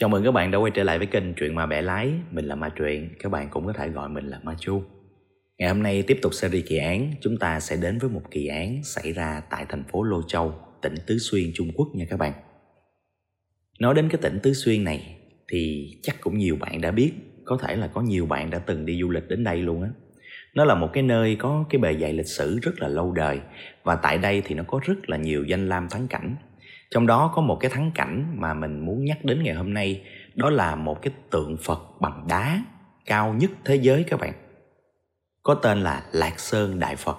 Chào mừng các bạn đã quay trở lại với kênh chuyện mà Bẻ Lái. Mình là Ma Truyện, các bạn cũng có thể gọi mình là Ma Chu. Ngày hôm nay tiếp tục series kỳ án. Chúng ta sẽ đến với một kỳ án xảy ra tại thành phố Lô Châu, tỉnh Tứ Xuyên, Trung Quốc nha các bạn. Nói đến cái tỉnh Tứ Xuyên này thì chắc cũng nhiều bạn đã biết. Có thể là có nhiều bạn đã từng đi du lịch đến đây luôn á. Nó là một cái nơi có cái bề dày lịch sử rất là lâu đời. Và tại đây thì nó có rất là nhiều danh lam thắng cảnh trong đó có một cái thắng cảnh mà mình muốn nhắc đến ngày hôm nay, đó là một cái tượng phật bằng đá cao nhất thế giới các bạn. Có tên là lạc sơn đại phật.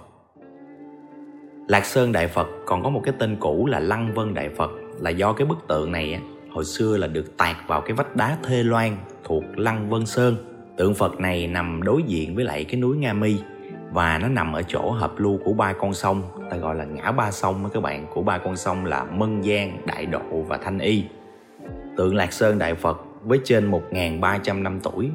Lạc sơn đại phật còn có một cái tên cũ là lăng vân đại phật, là do cái bức tượng này hồi xưa là được tạc vào cái vách đá thê loan thuộc lăng vân sơn. Tượng phật này nằm đối diện với lại cái núi nga mi và nó nằm ở chỗ hợp lưu của ba con sông. Ta gọi là ngã ba sông đó các bạn. Của ba con sông là Mân Giang, Đại Độ và Thanh Y. Tượng Lạc Sơn Đại Phật với trên 1.300 năm tuổi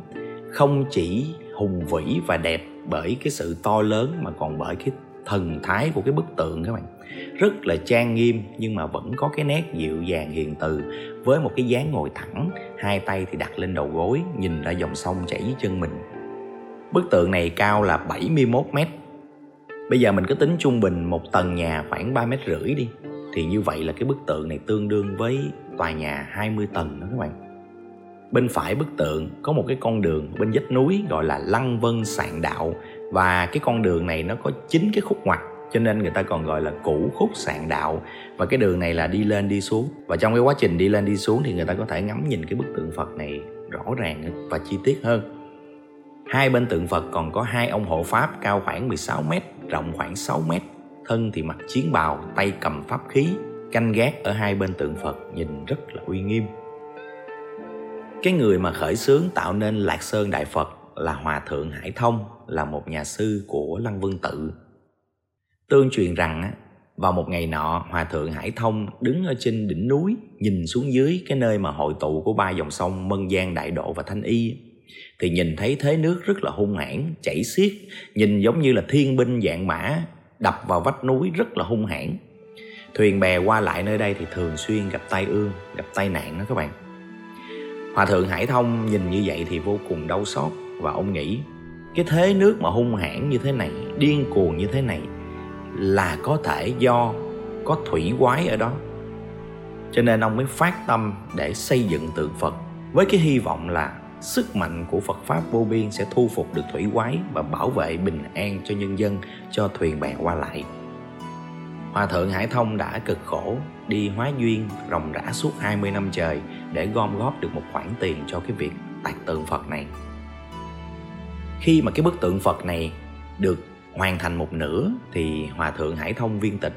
không chỉ hùng vĩ và đẹp bởi cái sự to lớn mà còn bởi cái thần thái của cái bức tượng các bạn. Rất là trang nghiêm nhưng mà vẫn có cái nét dịu dàng hiền từ với một cái dáng ngồi thẳng hai tay thì đặt lên đầu gối nhìn ra dòng sông chảy dưới chân mình. Bức tượng này cao là 71 mét. Bây giờ mình cứ tính trung bình một tầng nhà khoảng 3 mét rưỡi đi. Thì như vậy là cái bức tượng này tương đương với tòa nhà 20 tầng đó các bạn. Bên phải bức tượng có một cái con đường bên vách núi gọi là Lăng Vân Sạn Đạo và cái con đường này nó có chín cái khúc ngoặt, cho nên người ta còn gọi là cũ khúc sạn đạo và cái đường này là đi lên đi xuống và trong cái quá trình đi lên đi xuống thì người ta có thể ngắm nhìn cái bức tượng Phật này rõ ràng và chi tiết hơn Hai bên tượng Phật còn có hai ông hộ pháp cao khoảng 16 mét, rộng khoảng 6 mét. Thân thì mặc chiến bào, tay cầm pháp khí, canh gác ở hai bên tượng Phật nhìn rất là uy nghiêm. Cái người mà khởi xướng tạo nên Lạc Sơn Đại Phật là Hòa Thượng Hải Thông, là một nhà sư của Lăng Vân Tự. Tương truyền rằng vào một ngày nọ, Hòa Thượng Hải Thông đứng ở trên đỉnh núi, nhìn xuống dưới cái nơi mà hội tụ của ba dòng sông Mân Giang, Đại Độ và Thanh Y thì nhìn thấy thế nước rất là hung hãn, chảy xiết, nhìn giống như là thiên binh dạng mã, đập vào vách núi rất là hung hãn. Thuyền bè qua lại nơi đây thì thường xuyên gặp tai ương, gặp tai nạn đó các bạn. Hòa thượng hải thông nhìn như vậy thì vô cùng đau xót và ông nghĩ, cái thế nước mà hung hãn như thế này, điên cuồng như thế này là có thể do có thủy quái ở đó. Cho nên ông mới phát tâm để xây dựng tượng phật với cái hy vọng là sức mạnh của Phật Pháp vô biên sẽ thu phục được thủy quái và bảo vệ bình an cho nhân dân, cho thuyền bè qua lại. Hòa thượng Hải Thông đã cực khổ đi hóa duyên ròng rã suốt 20 năm trời để gom góp được một khoản tiền cho cái việc tạc tượng Phật này. Khi mà cái bức tượng Phật này được hoàn thành một nửa thì Hòa thượng Hải Thông viên tịch,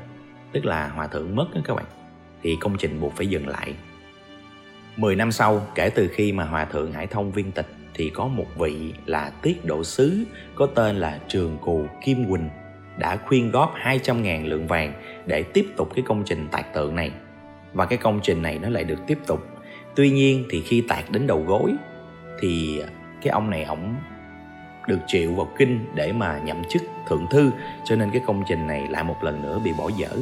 tức là Hòa thượng mất đó các bạn, thì công trình buộc phải dừng lại 10 năm sau, kể từ khi mà Hòa Thượng Hải Thông viên tịch thì có một vị là tiết độ sứ có tên là Trường Cù Kim Quỳnh đã khuyên góp 200.000 lượng vàng để tiếp tục cái công trình tạc tượng này. Và cái công trình này nó lại được tiếp tục. Tuy nhiên thì khi tạc đến đầu gối thì cái ông này ổng được triệu vào kinh để mà nhậm chức thượng thư cho nên cái công trình này lại một lần nữa bị bỏ dở.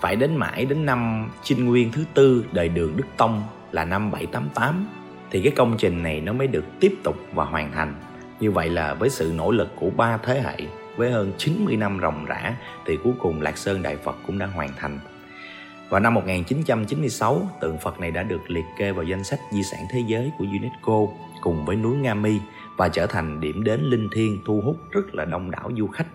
Phải đến mãi đến năm Chinh Nguyên thứ tư đời Đường Đức Tông là năm 788 thì cái công trình này nó mới được tiếp tục và hoàn thành. Như vậy là với sự nỗ lực của ba thế hệ với hơn 90 năm ròng rã thì cuối cùng Lạc Sơn Đại Phật cũng đã hoàn thành. Vào năm 1996, tượng Phật này đã được liệt kê vào danh sách di sản thế giới của UNESCO cùng với núi Nga Mi và trở thành điểm đến linh thiêng thu hút rất là đông đảo du khách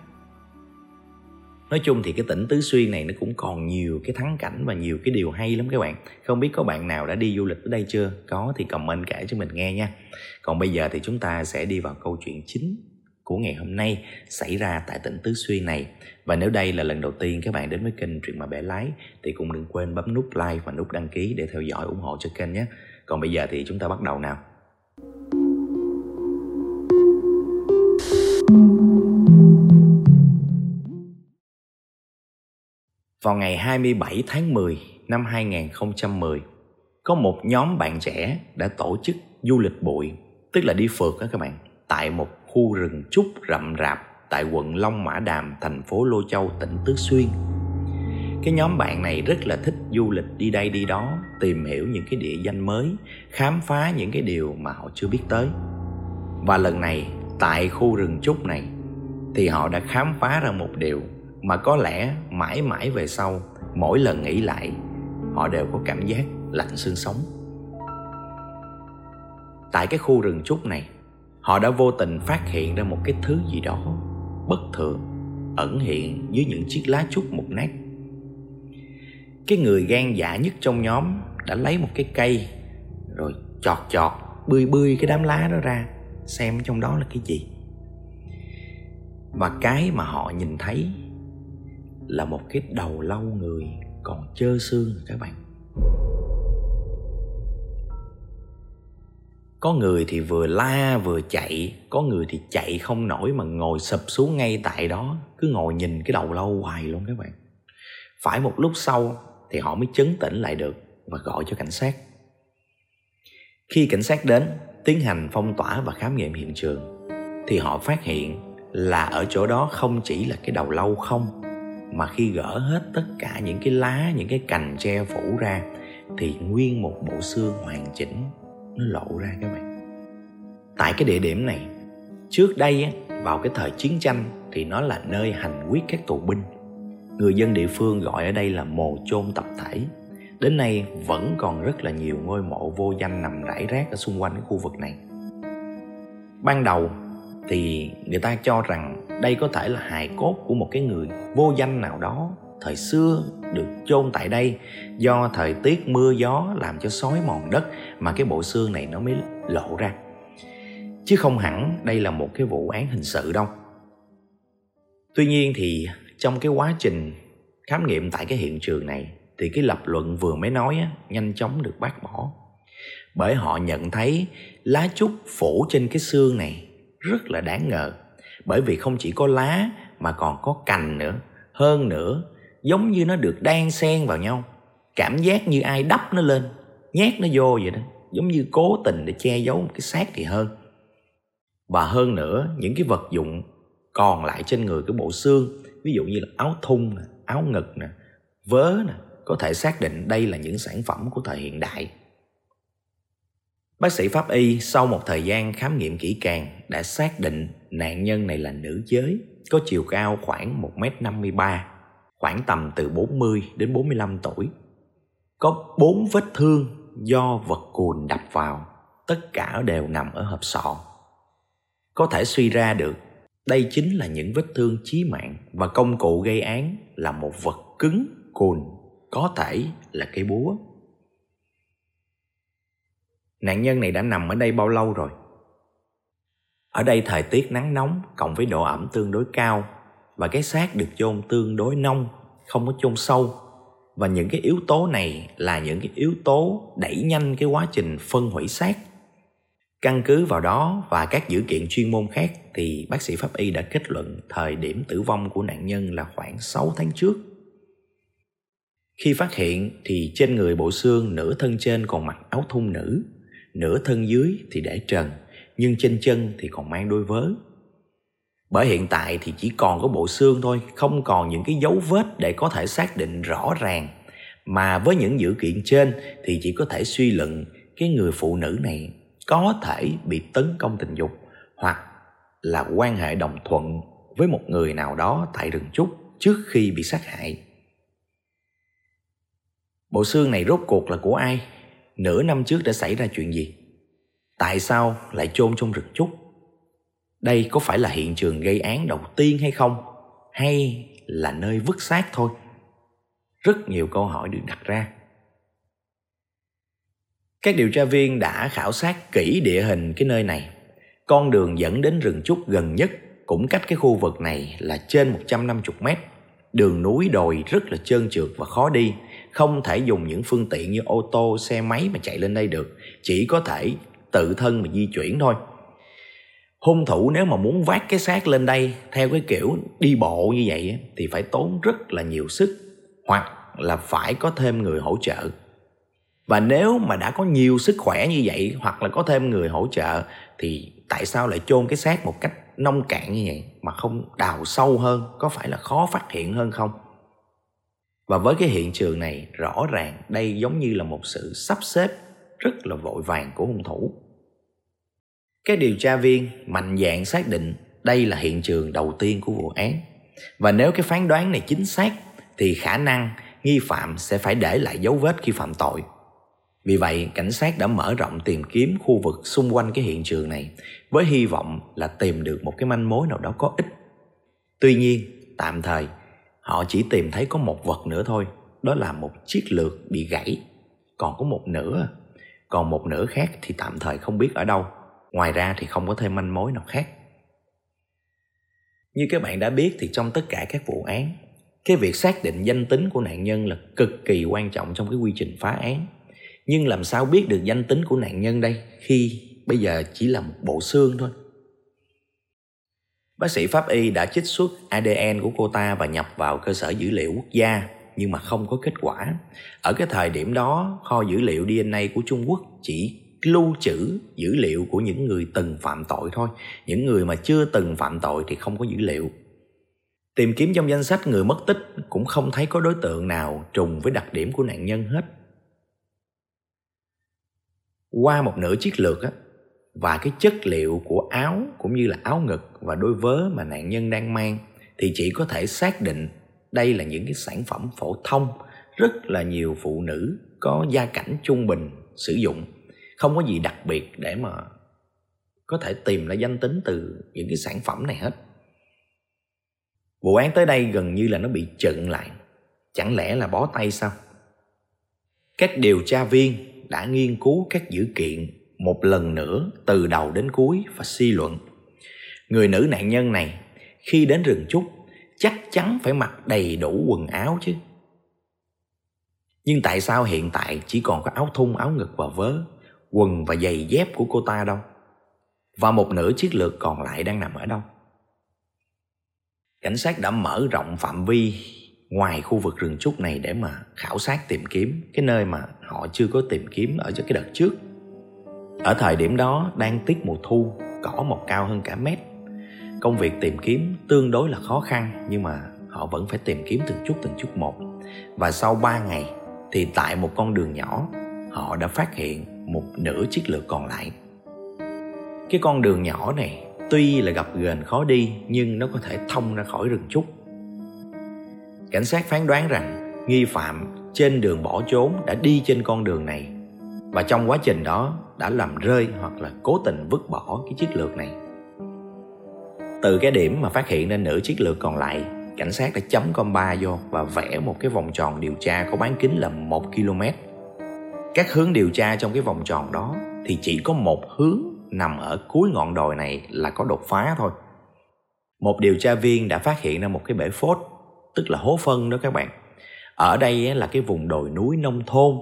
nói chung thì cái tỉnh tứ xuyên này nó cũng còn nhiều cái thắng cảnh và nhiều cái điều hay lắm các bạn không biết có bạn nào đã đi du lịch ở đây chưa có thì comment kể cho mình nghe nha còn bây giờ thì chúng ta sẽ đi vào câu chuyện chính của ngày hôm nay xảy ra tại tỉnh Tứ Xuyên này. Và nếu đây là lần đầu tiên các bạn đến với kênh Truyện Mà Bẻ Lái, thì cũng đừng quên bấm nút like và nút đăng ký để theo dõi ủng hộ cho kênh nhé. Còn bây giờ thì chúng ta bắt đầu nào. Vào ngày 27 tháng 10 năm 2010, có một nhóm bạn trẻ đã tổ chức du lịch bụi, tức là đi phượt đó các bạn, tại một khu rừng trúc rậm rạp tại quận Long Mã Đàm, thành phố Lô Châu, tỉnh Tứ Xuyên. cái nhóm bạn này rất là thích du lịch đi đây đi đó tìm hiểu những cái địa danh mới khám phá những cái điều mà họ chưa biết tới và lần này tại khu rừng trúc này thì họ đã khám phá ra một điều mà có lẽ mãi mãi về sau, mỗi lần nghĩ lại, họ đều có cảm giác lạnh xương sống. Tại cái khu rừng trúc này, họ đã vô tình phát hiện ra một cái thứ gì đó bất thường, ẩn hiện dưới những chiếc lá trúc mục nát. Cái người gan dạ nhất trong nhóm đã lấy một cái cây, rồi chọt chọt, bươi bươi cái đám lá đó ra, xem trong đó là cái gì. Và cái mà họ nhìn thấy là một cái đầu lâu người còn trơ xương các bạn. Có người thì vừa la vừa chạy, có người thì chạy không nổi mà ngồi sập xuống ngay tại đó, cứ ngồi nhìn cái đầu lâu hoài luôn các bạn. Phải một lúc sau thì họ mới chấn tĩnh lại được và gọi cho cảnh sát. Khi cảnh sát đến, tiến hành phong tỏa và khám nghiệm hiện trường, thì họ phát hiện là ở chỗ đó không chỉ là cái đầu lâu không mà khi gỡ hết tất cả những cái lá, những cái cành tre phủ ra, thì nguyên một bộ xương hoàn chỉnh nó lộ ra các bạn. Tại cái địa điểm này, trước đây vào cái thời chiến tranh thì nó là nơi hành quyết các tù binh. Người dân địa phương gọi ở đây là mồ chôn tập thể. Đến nay vẫn còn rất là nhiều ngôi mộ vô danh nằm rải rác ở xung quanh cái khu vực này. Ban đầu thì người ta cho rằng đây có thể là hài cốt của một cái người vô danh nào đó. Thời xưa được chôn tại đây do thời tiết mưa gió làm cho sói mòn đất mà cái bộ xương này nó mới lộ ra. Chứ không hẳn đây là một cái vụ án hình sự đâu. Tuy nhiên thì trong cái quá trình khám nghiệm tại cái hiện trường này thì cái lập luận vừa mới nói á, nhanh chóng được bác bỏ. Bởi họ nhận thấy lá trúc phủ trên cái xương này rất là đáng ngờ. Bởi vì không chỉ có lá mà còn có cành nữa, hơn nữa, giống như nó được đan xen vào nhau. Cảm giác như ai đắp nó lên, nhét nó vô vậy đó, giống như cố tình để che giấu một cái xác thì hơn. Và hơn nữa, những cái vật dụng còn lại trên người cái bộ xương, ví dụ như là áo thun nè, áo ngực nè, vớ nè, có thể xác định đây là những sản phẩm của thời hiện đại bác sĩ pháp y sau một thời gian khám nghiệm kỹ càng đã xác định nạn nhân này là nữ giới, có chiều cao khoảng 1m53 khoảng tầm từ 40 đến 45 tuổi. Có bốn vết thương do vật cùn đập vào, tất cả đều nằm ở hộp sọ. Có thể suy ra được, đây chính là những vết thương chí mạng và công cụ gây án là một vật cứng, cùn, có thể là cây búa nạn nhân này đã nằm ở đây bao lâu rồi? Ở đây thời tiết nắng nóng, cộng với độ ẩm tương đối cao, và cái xác được chôn tương đối nông, không có chôn sâu. Và những cái yếu tố này là những cái yếu tố đẩy nhanh cái quá trình phân hủy xác. Căn cứ vào đó và các dữ kiện chuyên môn khác thì bác sĩ pháp y đã kết luận thời điểm tử vong của nạn nhân là khoảng 6 tháng trước. Khi phát hiện thì trên người bộ xương nửa thân trên còn mặc áo thun nữ nửa thân dưới thì để trần, nhưng trên chân thì còn mang đôi vớ. Bởi hiện tại thì chỉ còn có bộ xương thôi, không còn những cái dấu vết để có thể xác định rõ ràng. Mà với những dữ kiện trên thì chỉ có thể suy luận cái người phụ nữ này có thể bị tấn công tình dục hoặc là quan hệ đồng thuận với một người nào đó tại rừng trúc trước khi bị sát hại. Bộ xương này rốt cuộc là của ai? Nửa năm trước đã xảy ra chuyện gì? Tại sao lại chôn trong rừng trúc? Đây có phải là hiện trường gây án đầu tiên hay không? Hay là nơi vứt xác thôi? Rất nhiều câu hỏi được đặt ra. Các điều tra viên đã khảo sát kỹ địa hình cái nơi này. Con đường dẫn đến rừng trúc gần nhất cũng cách cái khu vực này là trên 150 mét. Đường núi đồi rất là trơn trượt và khó đi không thể dùng những phương tiện như ô tô, xe máy mà chạy lên đây được. Chỉ có thể tự thân mà di chuyển thôi. Hung thủ nếu mà muốn vác cái xác lên đây theo cái kiểu đi bộ như vậy thì phải tốn rất là nhiều sức, hoặc là phải có thêm người hỗ trợ. Và nếu mà đã có nhiều sức khỏe như vậy, hoặc là có thêm người hỗ trợ, thì tại sao lại chôn cái xác một cách nông cạn như vậy, mà không đào sâu hơn, có phải là khó phát hiện hơn không? Và với cái hiện trường này rõ ràng đây giống như là một sự sắp xếp rất là vội vàng của hung thủ. Các điều tra viên mạnh dạn xác định đây là hiện trường đầu tiên của vụ án. Và nếu cái phán đoán này chính xác thì khả năng nghi phạm sẽ phải để lại dấu vết khi phạm tội. Vì vậy, cảnh sát đã mở rộng tìm kiếm khu vực xung quanh cái hiện trường này với hy vọng là tìm được một cái manh mối nào đó có ích. Tuy nhiên, tạm thời họ chỉ tìm thấy có một vật nữa thôi, đó là một chiếc lược bị gãy. Còn có một nửa, còn một nửa khác thì tạm thời không biết ở đâu. Ngoài ra thì không có thêm manh mối nào khác. Như các bạn đã biết thì trong tất cả các vụ án, cái việc xác định danh tính của nạn nhân là cực kỳ quan trọng trong cái quy trình phá án. Nhưng làm sao biết được danh tính của nạn nhân đây khi bây giờ chỉ là một bộ xương thôi? Bác sĩ pháp y đã trích xuất ADN của cô ta và nhập vào cơ sở dữ liệu quốc gia nhưng mà không có kết quả. Ở cái thời điểm đó, kho dữ liệu DNA của Trung Quốc chỉ lưu trữ dữ liệu của những người từng phạm tội thôi. Những người mà chưa từng phạm tội thì không có dữ liệu. Tìm kiếm trong danh sách người mất tích cũng không thấy có đối tượng nào trùng với đặc điểm của nạn nhân hết. Qua một nửa chiếc lược á, và cái chất liệu của áo cũng như là áo ngực và đôi vớ mà nạn nhân đang mang thì chỉ có thể xác định đây là những cái sản phẩm phổ thông, rất là nhiều phụ nữ có gia cảnh trung bình sử dụng. Không có gì đặc biệt để mà có thể tìm ra danh tính từ những cái sản phẩm này hết. Vụ án tới đây gần như là nó bị chận lại. Chẳng lẽ là bó tay sao? Các điều tra viên đã nghiên cứu các dữ kiện một lần nữa từ đầu đến cuối và suy luận. Người nữ nạn nhân này, khi đến rừng trúc chắc chắn phải mặc đầy đủ quần áo chứ. Nhưng tại sao hiện tại chỉ còn có áo thun, áo ngực và vớ, quần và giày dép của cô ta đâu? Và một nửa chiếc lược còn lại đang nằm ở đâu? Cảnh sát đã mở rộng phạm vi ngoài khu vực rừng trúc này để mà khảo sát tìm kiếm cái nơi mà họ chưa có tìm kiếm ở cái đợt trước ở thời điểm đó, đang tiết mùa thu, cỏ mọc cao hơn cả mét. Công việc tìm kiếm tương đối là khó khăn, nhưng mà họ vẫn phải tìm kiếm từng chút từng chút một. Và sau 3 ngày, thì tại một con đường nhỏ, họ đã phát hiện một nửa chiếc lược còn lại. Cái con đường nhỏ này, tuy là gặp ghềnh khó đi, nhưng nó có thể thông ra khỏi rừng trúc cảnh sát phán đoán rằng, nghi phạm trên đường bỏ trốn đã đi trên con đường này. Và trong quá trình đó đã làm rơi hoặc là cố tình vứt bỏ cái chiếc lược này. Từ cái điểm mà phát hiện ra nửa chiếc lược còn lại, cảnh sát đã chấm con ba vô và vẽ một cái vòng tròn điều tra có bán kính là 1 km. Các hướng điều tra trong cái vòng tròn đó thì chỉ có một hướng nằm ở cuối ngọn đồi này là có đột phá thôi. Một điều tra viên đã phát hiện ra một cái bể phốt, tức là hố phân đó các bạn. Ở đây là cái vùng đồi núi nông thôn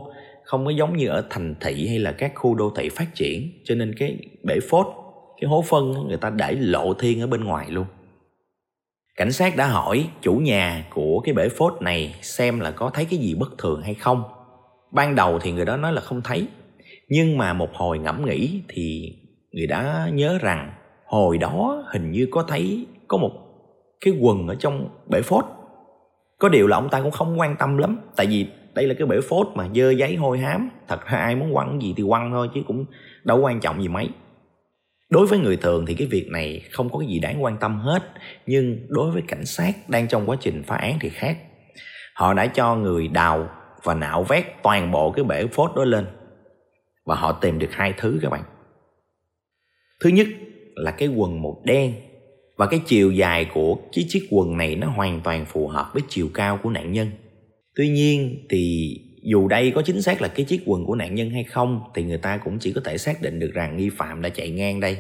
không có giống như ở thành thị hay là các khu đô thị phát triển. Cho nên cái bể phốt, cái hố phân người ta để lộ thiên ở bên ngoài luôn. Cảnh sát đã hỏi chủ nhà của cái bể phốt này xem là có thấy cái gì bất thường hay không. Ban đầu thì người đó nói là không thấy. Nhưng mà một hồi ngẫm nghĩ thì người đã nhớ rằng hồi đó hình như có thấy, có một cái quần ở trong bể phốt. Có điều là ông ta cũng không quan tâm lắm, tại vì đây là cái bể phốt mà dơ giấy hôi hám. Thật ra ai muốn quăng gì thì quăng thôi, chứ cũng đâu quan trọng gì mấy. Đối với người thường thì cái việc này không có cái gì đáng quan tâm hết, nhưng đối với cảnh sát đang trong quá trình phá án thì khác. Họ đã cho người đào và nạo vét toàn bộ cái bể phốt đó lên, và họ tìm được hai thứ các bạn. Thứ nhất là cái quần màu đen, và cái chiều dài của cái chiếc quần này nó hoàn toàn phù hợp với chiều cao của nạn nhân tuy nhiên thì dù đây có chính xác là cái chiếc quần của nạn nhân hay không, thì người ta cũng chỉ có thể xác định được rằng nghi phạm đã chạy ngang đây,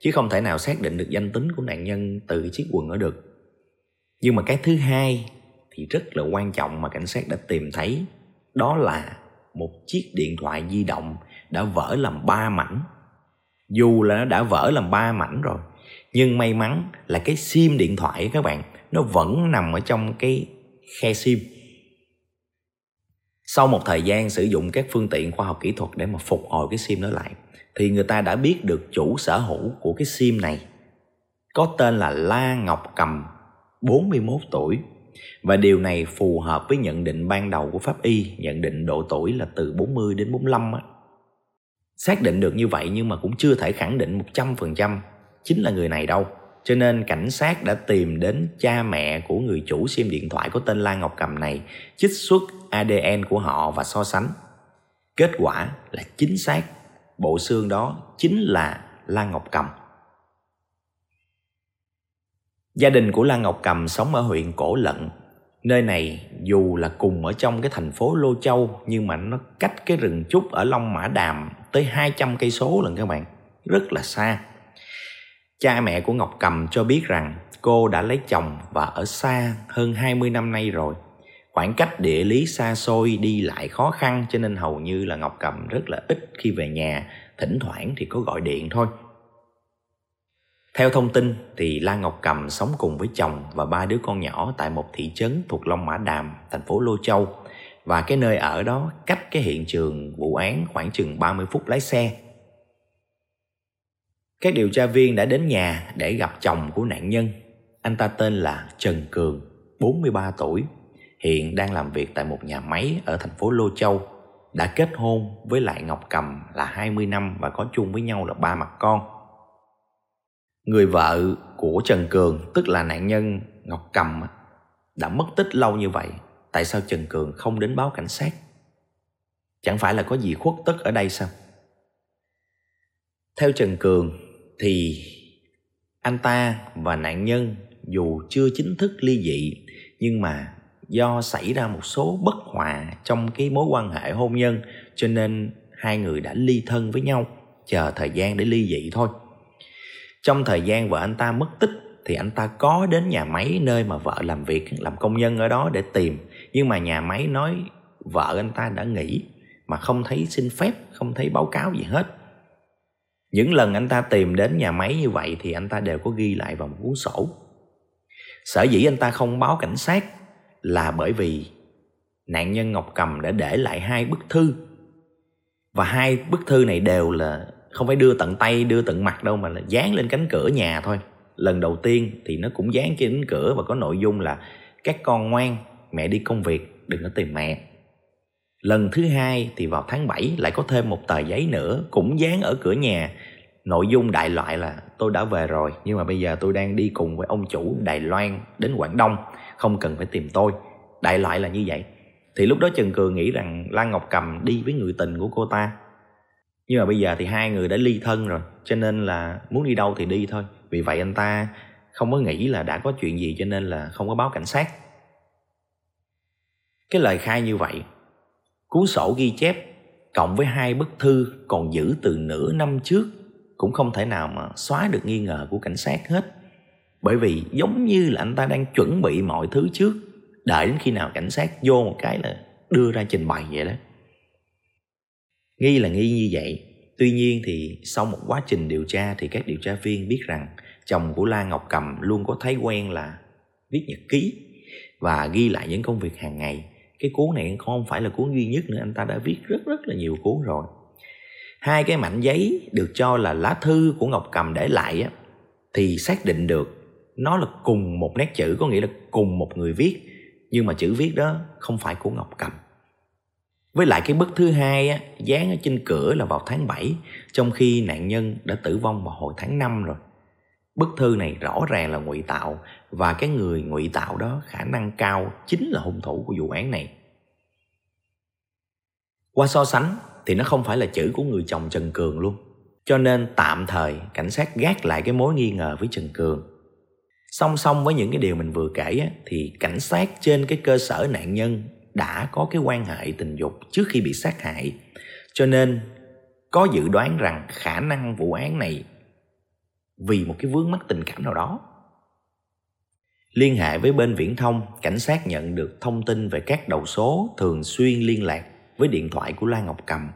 chứ không thể nào xác định được danh tính của nạn nhân từ chiếc quần ở được. Nhưng mà cái thứ hai thì rất là quan trọng mà cảnh sát đã tìm thấy, đó là một chiếc điện thoại di động đã vỡ làm ba mảnh. Dù là nó đã vỡ làm ba mảnh rồi, nhưng may mắn là cái sim điện thoại các bạn, nó vẫn nằm ở trong cái khe sim sau một thời gian sử dụng các phương tiện khoa học kỹ thuật để mà phục hồi cái sim nó lại thì người ta đã biết được chủ sở hữu của cái sim này có tên là La Ngọc Cầm 41 tuổi Và điều này phù hợp với nhận định ban đầu của pháp y, nhận định độ tuổi là từ 40 đến 45 á. Xác định được như vậy nhưng mà cũng chưa thể khẳng định 100% chính là người này đâu. Cho nên cảnh sát đã tìm đến cha mẹ của người chủ sim điện thoại có tên La Ngọc Cầm này, trích xuất ADN của họ và so sánh. Kết quả là chính xác, bộ xương đó chính là Lan Ngọc Cầm. Gia đình của Lan Ngọc Cầm sống ở huyện Cổ Lận. Nơi này dù là cùng ở trong cái thành phố Lô Châu nhưng mà nó cách cái rừng trúc ở Long Mã Đàm tới 200 cây số lần các bạn, rất là xa. Cha mẹ của Ngọc Cầm cho biết rằng cô đã lấy chồng và ở xa hơn 20 năm nay rồi. Khoảng cách địa lý xa xôi đi lại khó khăn cho nên hầu như là Ngọc Cầm rất là ít khi về nhà, thỉnh thoảng thì có gọi điện thôi. Theo thông tin thì Lan Ngọc Cầm sống cùng với chồng và ba đứa con nhỏ tại một thị trấn thuộc Long Mã Đàm, thành phố Lô Châu. Và cái nơi ở đó cách cái hiện trường vụ án khoảng chừng 30 phút lái xe. Các điều tra viên đã đến nhà để gặp chồng của nạn nhân. Anh ta tên là Trần Cường, 43 tuổi, hiện đang làm việc tại một nhà máy ở thành phố Lô Châu. Đã kết hôn với lại Ngọc Cầm là 20 năm và có chung với nhau là ba mặt con. Người vợ của Trần Cường, tức là nạn nhân Ngọc Cầm, đã mất tích lâu như vậy. Tại sao Trần Cường không đến báo cảnh sát? Chẳng phải là có gì khuất tất ở đây sao? Theo Trần Cường thì anh ta và nạn nhân dù chưa chính thức ly dị nhưng mà do xảy ra một số bất hòa trong cái mối quan hệ hôn nhân, cho nên hai người đã ly thân với nhau, chờ thời gian để ly dị thôi. Trong thời gian vợ anh ta mất tích thì anh ta có đến nhà máy nơi mà vợ làm việc, làm công nhân ở đó để tìm. Nhưng mà nhà máy nói vợ anh ta đã nghỉ mà không thấy xin phép, không thấy báo cáo gì hết. Những lần anh ta tìm đến nhà máy như vậy thì anh ta đều có ghi lại vào một cuốn sổ. Sở dĩ anh ta không báo cảnh sát là bởi vì nạn nhân ngọc cầm đã để lại hai bức thư. Và hai bức thư này đều là không phải đưa tận tay, đưa tận mặt đâu, mà là dán lên cánh cửa nhà thôi. Lần đầu tiên thì nó cũng dán trên cánh cửa và có nội dung là các con ngoan, mẹ đi công việc, đừng có tìm mẹ. Lần thứ hai thì vào tháng 7 lại có thêm một tờ giấy nữa, cũng dán ở cửa nhà. Nội dung đại loại là, tôi đã về rồi, nhưng mà bây giờ tôi đang đi cùng với ông chủ Đài Loan đến Quảng Đông không cần phải tìm tôi. Đại loại là như vậy. Thì lúc đó Trần Cường nghĩ rằng Lan Ngọc Cầm đi với người tình của cô ta. Nhưng mà bây giờ thì hai người đã ly thân rồi, cho nên là muốn đi đâu thì đi thôi. Vì vậy anh ta không có nghĩ là đã có chuyện gì cho nên là không có báo cảnh sát. Cái lời khai như vậy, cuốn sổ ghi chép cộng với hai bức thư còn giữ từ nửa năm trước cũng không thể nào mà xóa được nghi ngờ của cảnh sát hết bởi vì giống như là anh ta đang chuẩn bị mọi thứ trước, đợi đến khi nào cảnh sát vô một cái là đưa ra trình bày vậy đó. Nghi là nghi như vậy. Tuy nhiên thì sau một quá trình điều tra thì các điều tra viên biết rằng chồng của la ngọc cầm luôn có thói quen là viết nhật ký và ghi lại những công việc hàng ngày. Cái cuốn này không phải là cuốn duy nhất nữa, anh ta đã viết rất rất là nhiều cuốn rồi. Hai cái mảnh giấy được cho là lá thư của ngọc cầm để lại á, thì xác định được nó là cùng một nét chữ có nghĩa là cùng một người viết. Nhưng mà chữ viết đó không phải của ngọc cầm. Với lại cái bức thứ hai á, dán ở trên cửa là vào tháng 7 trong khi nạn nhân đã tử vong vào hồi tháng 5 rồi. Bức thư này rõ ràng là ngụy tạo và cái người ngụy tạo đó khả năng cao chính là hung thủ của vụ án này. Qua so sánh thì nó không phải là chữ của người chồng trần cường luôn. Cho nên tạm thời cảnh sát gác lại cái mối nghi ngờ với trần cường song song với những cái điều mình vừa kể á, thì cảnh sát trên cái cơ sở nạn nhân đã có cái quan hệ tình dục trước khi bị sát hại. Cho nên có dự đoán rằng khả năng vụ án này vì một cái vướng mắc tình cảm nào đó. Liên hệ với bên viễn thông cảnh sát nhận được thông tin về các đầu số thường xuyên liên lạc với điện thoại của lan ngọc cầm.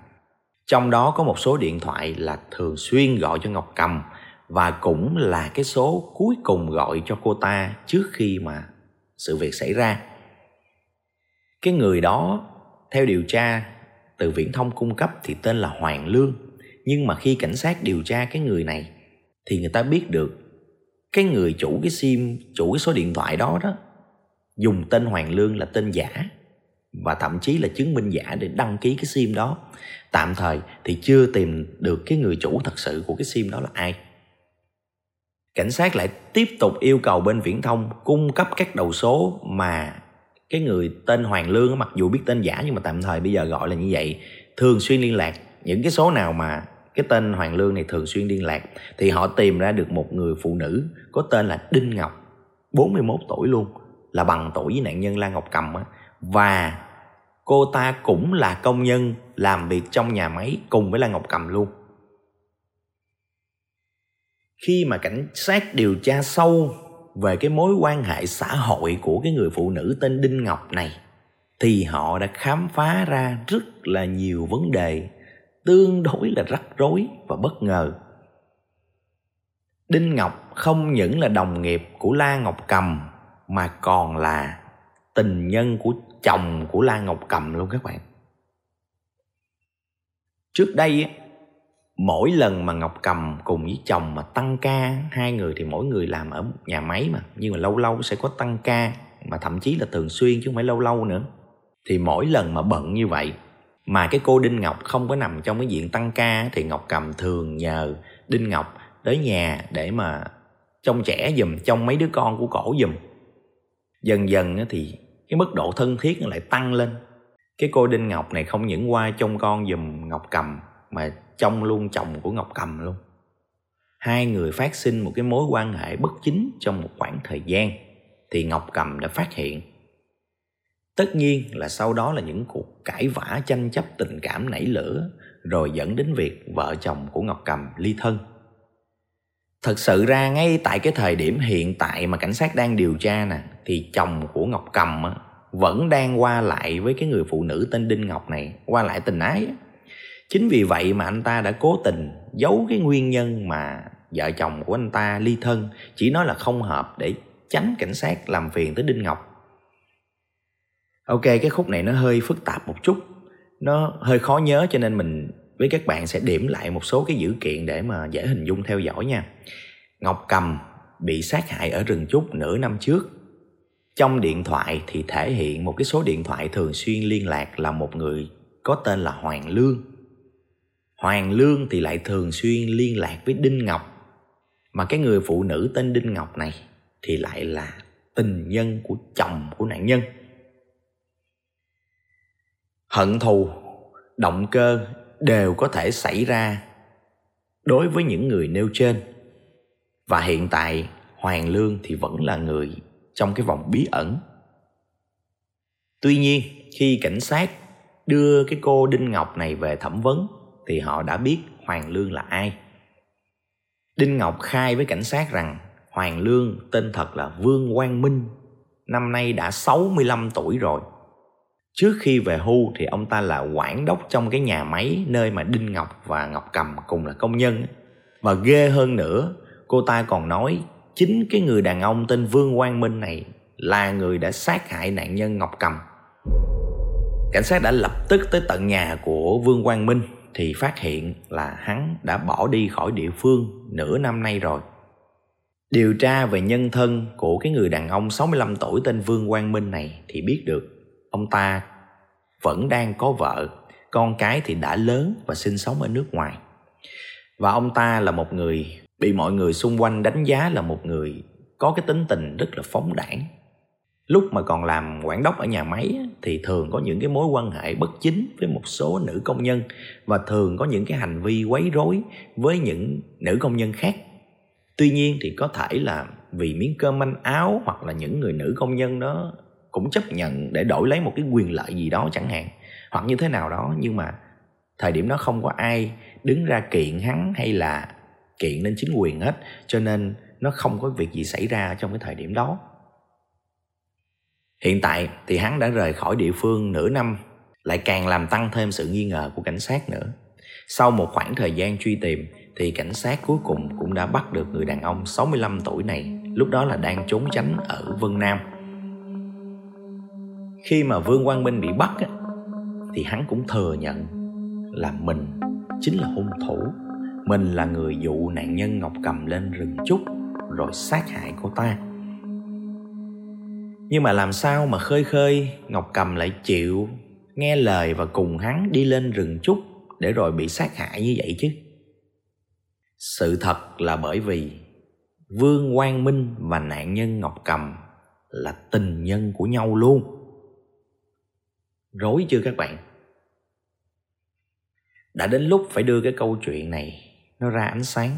Trong đó có một số điện thoại là thường xuyên gọi cho ngọc cầm và cũng là cái số cuối cùng gọi cho cô ta trước khi mà sự việc xảy ra. Cái người đó, theo điều tra, từ viễn thông cung cấp thì tên là hoàng lương. Nhưng mà khi cảnh sát điều tra cái người này, thì người ta biết được cái người chủ cái sim, chủ cái số điện thoại đó đó, dùng tên Hoàng Lương là tên giả. Và thậm chí là chứng minh giả để đăng ký cái sim đó. Tạm thời thì chưa tìm được cái người chủ thật sự của cái sim đó là ai cảnh sát lại tiếp tục yêu cầu bên viễn thông cung cấp các đầu số mà cái người tên Hoàng Lương mặc dù biết tên giả nhưng mà tạm thời bây giờ gọi là như vậy, thường xuyên liên lạc. Những cái số nào mà cái tên Hoàng Lương này thường xuyên liên lạc thì họ tìm ra được một người phụ nữ có tên là Đinh Ngọc 41 tuổi luôn, là bằng tuổi với nạn nhân Lan Ngọc Cầm á. Và cô ta cũng là công nhân làm việc trong nhà máy cùng với Lan Ngọc Cầm luôn khi mà cảnh sát điều tra sâu về cái mối quan hệ xã hội của cái người phụ nữ tên Đinh Ngọc này, thì họ đã khám phá ra rất là nhiều vấn đề tương đối là rắc rối và bất ngờ. Đinh Ngọc không những là đồng nghiệp của La Ngọc Cầm, mà còn là tình nhân của chồng của La Ngọc Cầm luôn các bạn. Trước đây mỗi lần mà Ngọc Cầm cùng với chồng mà tăng ca, hai người thì mỗi người làm ở nhà máy mà, nhưng mà lâu lâu sẽ có tăng ca, mà thậm chí là thường xuyên chứ không phải lâu lâu nữa. Thì mỗi lần mà bận như vậy, mà cái cô Đinh Ngọc không có nằm trong cái diện tăng ca, thì Ngọc Cầm thường nhờ Đinh Ngọc tới nhà để mà trông trẻ giùm, trông mấy đứa con của cổ giùm. Dần dần thì cái mức độ thân thiết lại tăng lên. Cái cô Đinh Ngọc này không những qua trông con giùm Ngọc Cầm, mà trong luôn chồng của Ngọc Cầm luôn. Hai người phát sinh một cái mối quan hệ bất chính trong một khoảng thời gian thì Ngọc Cầm đã phát hiện. Tất nhiên là sau đó là những cuộc cãi vã tranh chấp tình cảm nảy lửa rồi dẫn đến việc vợ chồng của ngọc cầm ly thân. Thật sự ra ngay tại cái thời điểm hiện tại mà cảnh sát đang điều tra nè thì chồng của ngọc cầm á, vẫn đang qua lại với cái người phụ nữ tên đinh ngọc này qua lại tình ái chính vì vậy mà anh ta đã cố tình giấu cái nguyên nhân mà vợ chồng của anh ta ly thân. Chỉ nói là không hợp để tránh cảnh sát làm phiền tới đinh ngọc. Ok, cái khúc này nó hơi phức tạp một chút. Nó hơi khó nhớ cho nên mình với các bạn sẽ điểm lại một số cái dữ kiện để mà dễ hình dung theo dõi nha. Ngọc cầm bị sát hại ở rừng trúc nửa năm trước. Trong điện thoại thì thể hiện một cái số điện thoại thường xuyên liên lạc là một người có tên là hoàng lương hoàng lương thì lại thường xuyên liên lạc với đinh ngọc. Mà cái người phụ nữ tên đinh ngọc này thì lại là tình nhân của chồng của nạn nhân. Hận thù, động cơ đều có thể xảy ra đối với những người nêu trên. Và hiện tại hoàng lương thì vẫn là người trong cái vòng bí ẩn. Tuy nhiên, khi cảnh sát đưa cái cô đinh ngọc này về thẩm vấn thì họ đã biết hoàng lương là ai đinh ngọc khai với cảnh sát rằng hoàng lương tên thật là vương quang minh năm nay đã 65 tuổi rồi Trước khi về hưu thì ông ta là quản đốc trong cái nhà máy nơi mà Đinh Ngọc và Ngọc Cầm cùng là công nhân. Và ghê hơn nữa, cô ta còn nói chính cái người đàn ông tên Vương Quang Minh này là người đã sát hại nạn nhân Ngọc Cầm. Cảnh sát đã lập tức tới tận nhà của Vương Quang Minh thì phát hiện là hắn đã bỏ đi khỏi địa phương nửa năm nay rồi. Điều tra về nhân thân của cái người đàn ông 65 tuổi tên Vương Quang Minh này thì biết được, ông ta vẫn đang có vợ, con cái thì đã lớn và sinh sống ở nước ngoài và ông ta là một người, bị mọi người xung quanh đánh giá là một người có cái tính tình rất là phóng đảng lúc mà còn làm quản đốc ở nhà máy thì thường có những cái mối quan hệ bất chính với một số nữ công nhân và thường có những cái hành vi quấy rối với những nữ công nhân khác. Tuy nhiên thì có thể là vì miếng cơm manh áo hoặc là những người nữ công nhân đó cũng chấp nhận để đổi lấy một cái quyền lợi gì đó chẳng hạn, hoặc như thế nào đó, nhưng mà thời điểm đó không có ai đứng ra kiện hắn hay là kiện lên chính quyền hết, cho nên nó không có việc gì xảy ra trong cái thời điểm đó hiện tại thì hắn đã rời khỏi địa phương nửa năm, lại càng làm tăng thêm sự nghi ngờ của cảnh sát nữa. Sau một khoảng thời gian truy tìm, thì cảnh sát cuối cùng cũng đã bắt được người đàn ông 65 tuổi này, lúc đó là đang trốn tránh ở Vân Nam. Khi mà vương quang minh bị bắt thì hắn cũng thừa nhận là mình chính là hung thủ. Mình là người dụ nạn nhân ngọc cầm lên rừng trúc rồi sát hại cô ta nhưng mà làm sao mà khơi khơi, ngọc cầm lại chịu nghe lời và cùng hắn đi lên rừng trúc để rồi bị sát hại như vậy chứ? Sự thật là bởi vì vương quang minh và nạn nhân ngọc cầm là tình nhân của nhau luôn. Rối chưa các bạn? Đã đến lúc phải đưa cái câu chuyện này nó ra ánh sáng.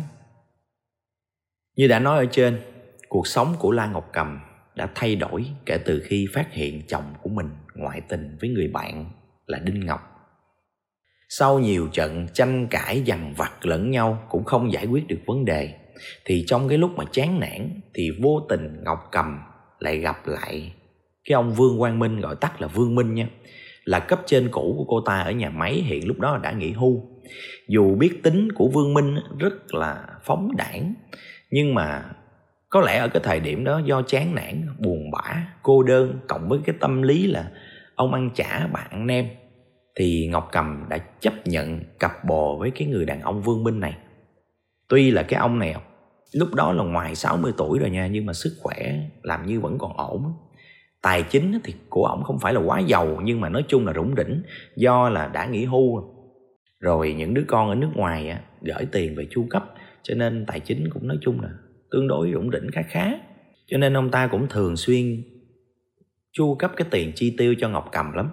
Như đã nói ở trên, cuộc sống của la ngọc cầm đã thay đổi kể từ khi phát hiện chồng của mình ngoại tình với người bạn là đinh ngọc. Sau nhiều trận tranh cãi dằn vặt lẫn nhau cũng không giải quyết được vấn đề, thì trong cái lúc mà chán nản thì vô tình ngọc cầm lại gặp lại cái ông vương quang minh, gọi tắt là vương minh nha, là cấp trên cũ của cô ta ở nhà máy, hiện lúc đó đã nghỉ hưu. Dù biết tính của vương minh rất là phóng đảng, nhưng mà có lẽ ở cái thời điểm đó do chán nản, buồn bã, cô đơn, cộng với cái tâm lý là ông ăn chả bạn ăn nem, thì ngọc cầm đã chấp nhận cặp bồ với cái người đàn ông vương minh này. Tuy là cái ông này, lúc đó là ngoài 60 tuổi rồi nha, nhưng mà sức khỏe làm như vẫn còn ổn. Tài chính thì của ổng không phải là quá giàu, nhưng mà nói chung là rủng rỉnh, do là đã nghỉ hưu. Rồi những đứa con ở nước ngoài gửi tiền về chu cấp, cho nên tài chính cũng nói chung là tương đối ổn định khá khá cho nên ông ta cũng thường xuyên chu cấp cái tiền chi tiêu cho ngọc cầm lắm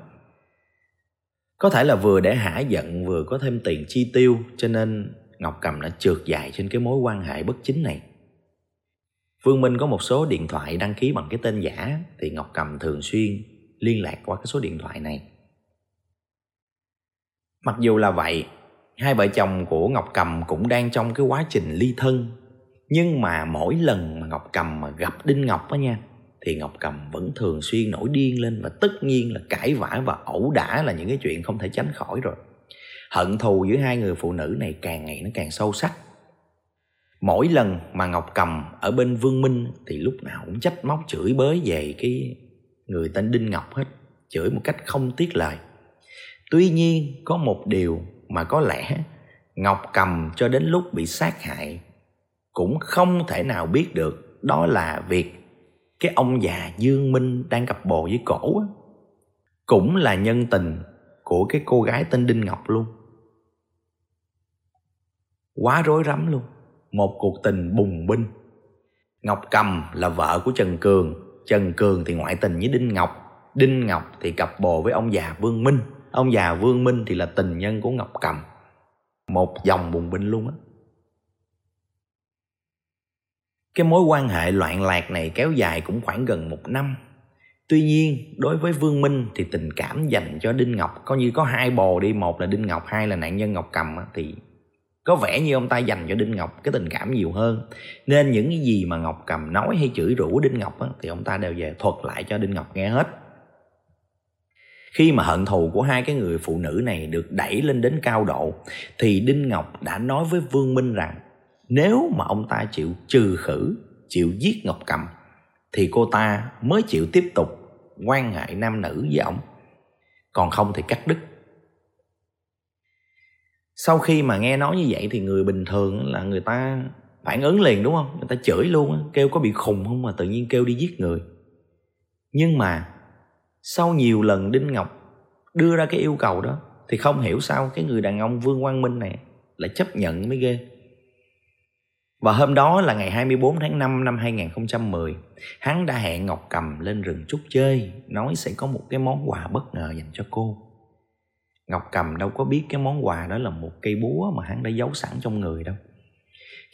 có thể là vừa để hả giận vừa có thêm tiền chi tiêu cho nên ngọc cầm đã trượt dài trên cái mối quan hệ bất chính này Vương Minh có một số điện thoại đăng ký bằng cái tên giả thì Ngọc Cầm thường xuyên liên lạc qua cái số điện thoại này. Mặc dù là vậy, hai vợ chồng của Ngọc Cầm cũng đang trong cái quá trình ly thân. Nhưng mà mỗi lần mà Ngọc Cầm mà gặp Đinh Ngọc á nha, thì Ngọc Cầm vẫn thường xuyên nổi điên lên và tất nhiên là cãi vã và ẩu đả là những cái chuyện không thể tránh khỏi rồi. Hận thù giữa hai người phụ nữ này càng ngày nó càng sâu sắc mỗi lần mà ngọc cầm ở bên vương minh thì lúc nào cũng trách móc chửi bới về cái người tên đinh ngọc hết chửi một cách không tiếc lời tuy nhiên có một điều mà có lẽ ngọc cầm cho đến lúc bị sát hại cũng không thể nào biết được đó là việc cái ông già dương minh đang cặp bồ với cổ cũng là nhân tình của cái cô gái tên đinh ngọc luôn quá rối rắm luôn một cuộc tình bùng binh. Ngọc Cầm là vợ của Trần Cường, Trần Cường thì ngoại tình với Đinh Ngọc, Đinh Ngọc thì cặp bồ với ông già Vương Minh, ông già Vương Minh thì là tình nhân của Ngọc Cầm. Một dòng bùng binh luôn á. Cái mối quan hệ loạn lạc này kéo dài cũng khoảng gần một năm. Tuy nhiên, đối với Vương Minh thì tình cảm dành cho Đinh Ngọc coi như có hai bồ đi, một là Đinh Ngọc, hai là nạn nhân Ngọc Cầm thì có vẻ như ông ta dành cho đinh ngọc cái tình cảm nhiều hơn. Nên những cái gì mà ngọc cầm nói hay chửi rủa đinh ngọc thì ông ta đều về thuật lại cho đinh ngọc nghe hết. Khi mà hận thù của hai cái người phụ nữ này được đẩy lên đến cao độ thì đinh ngọc đã nói với vương minh rằng nếu mà ông ta chịu trừ khử, chịu giết ngọc cầm, thì cô ta mới chịu tiếp tục quan hệ nam nữ với ông. Còn không thì cắt đứt. Sau khi mà nghe nói như vậy thì người bình thường là người ta phản ứng liền, đúng không? Người ta chửi luôn kêu có bị khùng không mà tự nhiên kêu đi giết người. Nhưng mà sau nhiều lần đinh ngọc đưa ra cái yêu cầu đó, thì không hiểu sao cái người đàn ông vương quang minh này lại chấp nhận mới ghê và hôm đó là ngày 24 tháng 5 năm 2010 Hắn đã hẹn Ngọc Cầm lên rừng trúc chơi, Nói sẽ có một cái món quà bất ngờ dành cho cô Ngọc Cầm đâu có biết cái món quà đó là một cây búa mà hắn đã giấu sẵn trong người đâu.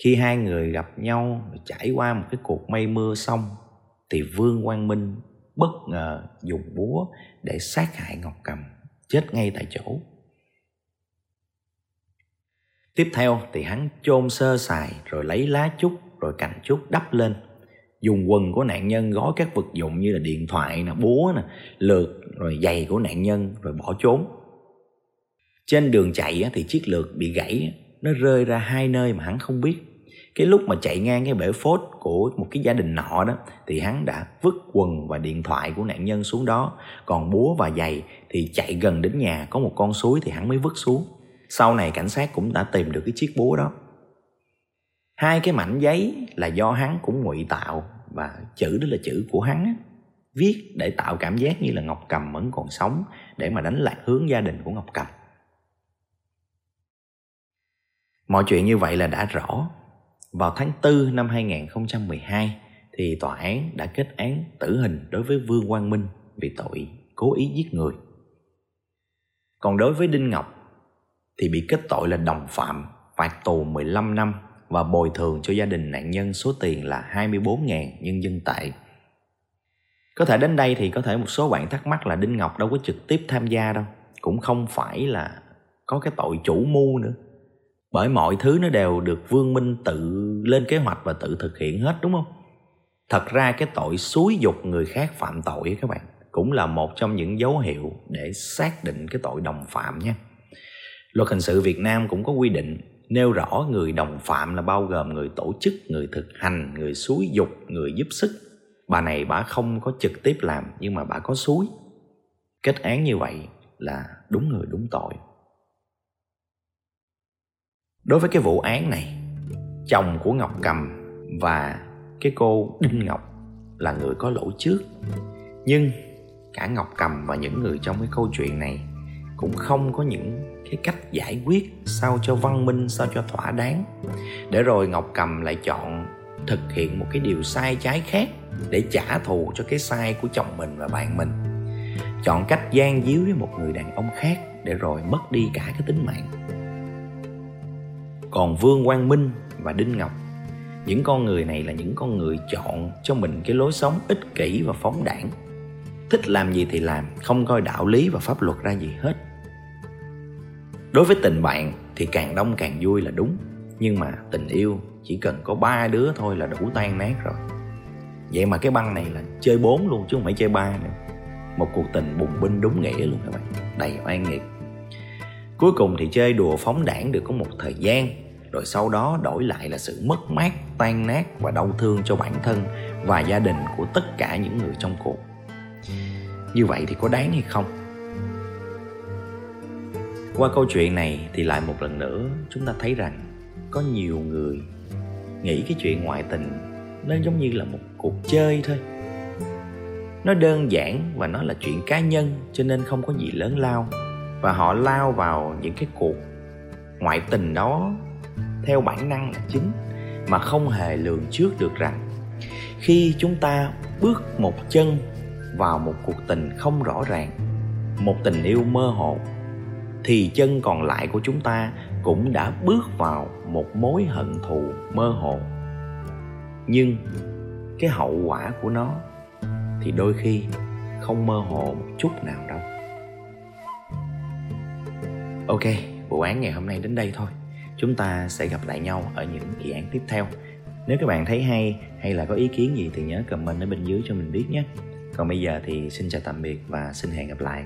Khi hai người gặp nhau, trải qua một cái cuộc mây mưa xong, thì Vương Quang Minh bất ngờ dùng búa để sát hại Ngọc Cầm, chết ngay tại chỗ. Tiếp theo thì hắn chôn sơ xài rồi lấy lá trúc rồi cành trúc đắp lên. Dùng quần của nạn nhân gói các vật dụng như là điện thoại nè, búa nè lượt rồi giày của nạn nhân, rồi bỏ trốn. Trên đường chạy thì chiếc lược bị gãy nó rơi ra hai nơi mà hắn không biết. Cái lúc mà chạy ngang cái bể phốt của một cái gia đình nọ đó, thì hắn đã vứt quần và điện thoại của nạn nhân xuống đó. Còn búa và giày thì chạy gần đến nhà, có một con suối thì hắn mới vứt xuống sau này cảnh sát cũng đã tìm được cái chiếc búa đó. Hai cái mảnh giấy là do hắn cũng ngụy tạo và chữ đó là chữ của hắn viết để tạo cảm giác như là ngọc cầm vẫn còn sống để mà đánh lạc hướng gia đình của ngọc cầm. Mọi chuyện như vậy là đã rõ. Vào tháng 4 năm 2012 thì tòa án đã kết án tử hình đối với Vương Quang Minh vì tội cố ý giết người. Còn đối với Đinh Ngọc thì bị kết tội là đồng phạm, phạt tù 15 năm và bồi thường cho gia đình nạn nhân số tiền là 24.000 nhân dân tệ. Có thể đến đây thì có thể một số bạn thắc mắc là Đinh Ngọc đâu có trực tiếp tham gia đâu, cũng không phải là có cái tội chủ mưu nữa. Bởi mọi thứ nó đều được Vương Minh tự lên kế hoạch và tự thực hiện hết đúng không? Thật ra cái tội xúi dục người khác phạm tội các bạn cũng là một trong những dấu hiệu để xác định cái tội đồng phạm nha. Luật hình sự Việt Nam cũng có quy định nêu rõ người đồng phạm là bao gồm người tổ chức, người thực hành, người xúi dục, người giúp sức. Bà này bà không có trực tiếp làm nhưng mà bà có xúi. Kết án như vậy là đúng người đúng tội. Đối với cái vụ án này, chồng của Ngọc Cầm và cái cô Đinh Ngọc là người có lỗi trước. Nhưng cả Ngọc Cầm và những người trong cái câu chuyện này cũng không có những cái cách giải quyết sao cho văn minh, sao cho thỏa đáng. Để rồi ngọc cầm lại chọn thực hiện một cái điều sai trái khác để trả thù cho cái sai của chồng mình và bạn mình. Chọn cách gian díu với một người đàn ông khác để rồi mất đi cả cái tính mạng. Còn vương quang minh và đinh ngọc, những con người này là những con người chọn cho mình cái lối sống ích kỷ và phóng đảng. Thích làm gì thì làm, không coi đạo lý và pháp luật ra gì hết đối với tình bạn thì càng đông càng vui là đúng, nhưng mà tình yêu chỉ cần có ba đứa thôi là đủ tan nát rồi. Vậy mà cái băng này là chơi bốn luôn chứ không phải chơi ba nữa. Một cuộc tình bùng binh đúng nghĩa luôn các bạn, đầy oan nghiệt. Cuối cùng thì chơi đùa phóng đảng được có một thời gian, rồi sau đó đổi lại là sự mất mát, tan nát và đau thương cho bản thân và gia đình của tất cả những người trong cuộc. Như vậy thì có đáng hay không? Qua câu chuyện này thì lại một lần nữa chúng ta thấy rằng có nhiều người nghĩ cái chuyện ngoại tình nó giống như là một cuộc chơi thôi. Nó đơn giản và nó là chuyện cá nhân cho nên không có gì lớn lao. Và họ lao vào những cái cuộc ngoại tình đó theo bản năng là chính mà không hề lường trước được rằng khi chúng ta bước một chân vào một cuộc tình không rõ ràng, một tình yêu mơ hồ thì chân còn lại của chúng ta cũng đã bước vào một mối hận thù mơ hồ. Nhưng cái hậu quả của nó thì đôi khi không mơ hồ một chút nào đâu. Ok, vụ án ngày hôm nay đến đây thôi. Chúng ta sẽ gặp lại nhau ở những kỳ án tiếp theo. Nếu các bạn thấy hay hay là có ý kiến gì thì nhớ comment ở bên dưới cho mình biết nhé. Còn bây giờ thì xin chào tạm biệt và xin hẹn gặp lại.